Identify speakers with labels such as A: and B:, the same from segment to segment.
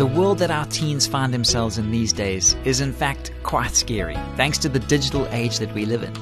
A: The world that our teens find themselves in these days is, in fact, quite scary, thanks to the digital age that we live in.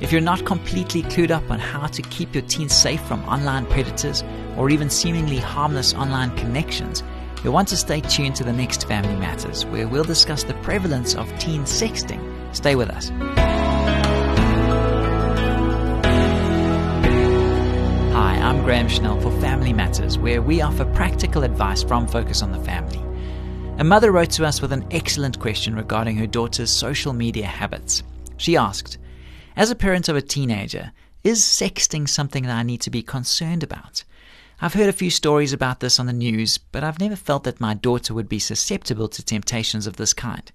A: If you're not completely clued up on how to keep your teens safe from online predators or even seemingly harmless online connections, you'll want to stay tuned to the next Family Matters, where we'll discuss the prevalence of teen sexting. Stay with us. Hi, I'm Graham Schnell for Family Matters, where we offer practical advice from Focus on the Family. A mother wrote to us with an excellent question regarding her daughter's social media habits. She asked, As a parent of a teenager, is sexting something that I need to be concerned about? I've heard a few stories about this on the news, but I've never felt that my daughter would be susceptible to temptations of this kind.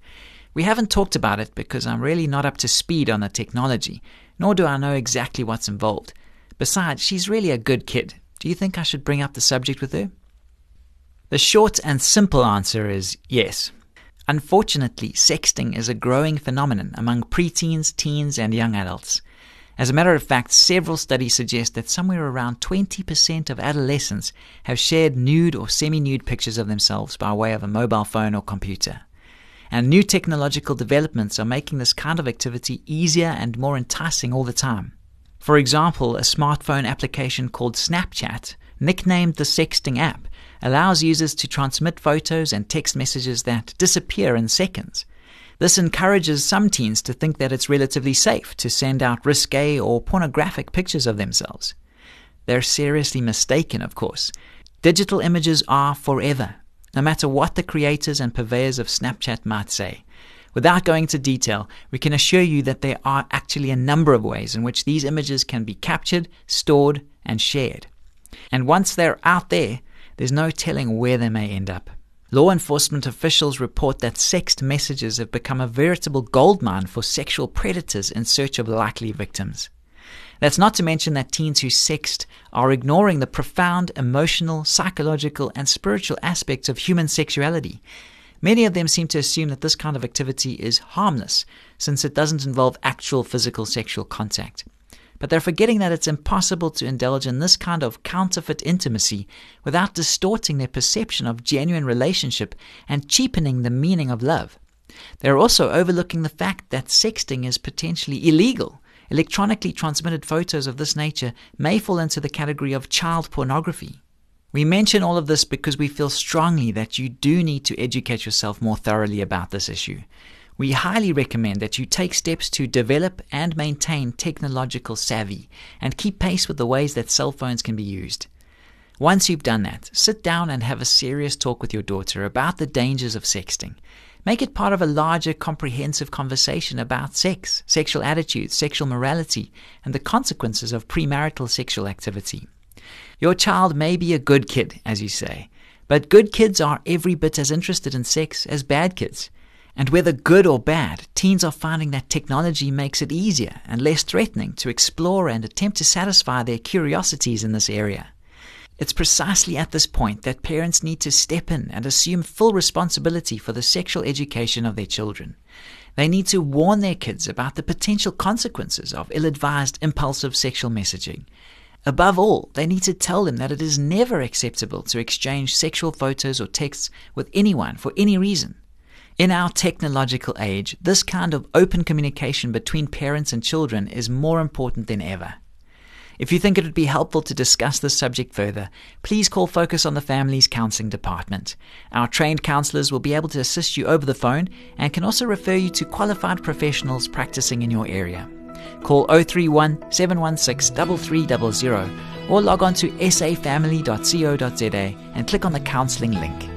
A: We haven't talked about it because I'm really not up to speed on the technology, nor do I know exactly what's involved. Besides, she's really a good kid. Do you think I should bring up the subject with her? The short and simple answer is yes. Unfortunately, sexting is a growing phenomenon among preteens, teens, and young adults. As a matter of fact, several studies suggest that somewhere around 20% of adolescents have shared nude or semi nude pictures of themselves by way of a mobile phone or computer. And new technological developments are making this kind of activity easier and more enticing all the time. For example, a smartphone application called Snapchat, nicknamed the sexting app, allows users to transmit photos and text messages that disappear in seconds. This encourages some teens to think that it's relatively safe to send out risque or pornographic pictures of themselves. They're seriously mistaken, of course. Digital images are forever, no matter what the creators and purveyors of Snapchat might say. Without going into detail, we can assure you that there are actually a number of ways in which these images can be captured, stored, and shared. And once they're out there, there's no telling where they may end up. Law enforcement officials report that sext messages have become a veritable goldmine for sexual predators in search of likely victims. That's not to mention that teens who sext are ignoring the profound emotional, psychological, and spiritual aspects of human sexuality. Many of them seem to assume that this kind of activity is harmless, since it doesn't involve actual physical sexual contact but they're forgetting that it's impossible to indulge in this kind of counterfeit intimacy without distorting their perception of genuine relationship and cheapening the meaning of love. They're also overlooking the fact that sexting is potentially illegal. Electronically transmitted photos of this nature may fall into the category of child pornography. We mention all of this because we feel strongly that you do need to educate yourself more thoroughly about this issue we highly recommend that you take steps to develop and maintain technological savvy and keep pace with the ways that cell phones can be used. Once you've done that, sit down and have a serious talk with your daughter about the dangers of sexting. Make it part of a larger, comprehensive conversation about sex, sexual attitudes, sexual morality, and the consequences of premarital sexual activity. Your child may be a good kid, as you say, but good kids are every bit as interested in sex as bad kids. And whether good or bad, teens are finding that technology makes it easier and less threatening to explore and attempt to satisfy their curiosities in this area. It's precisely at this point that parents need to step in and assume full responsibility for the sexual education of their children. They need to warn their kids about the potential consequences of ill advised, impulsive sexual messaging. Above all, they need to tell them that it is never acceptable to exchange sexual photos or texts with anyone for any reason. In our technological age, this kind of open communication between parents and children is more important than ever. If you think it would be helpful to discuss this subject further, please call Focus on the Family's Counseling Department. Our trained counselors will be able to assist you over the phone and can also refer you to qualified professionals practicing in your area. Call 031 716 3300 or log on to safamily.co.za and click on the counseling link.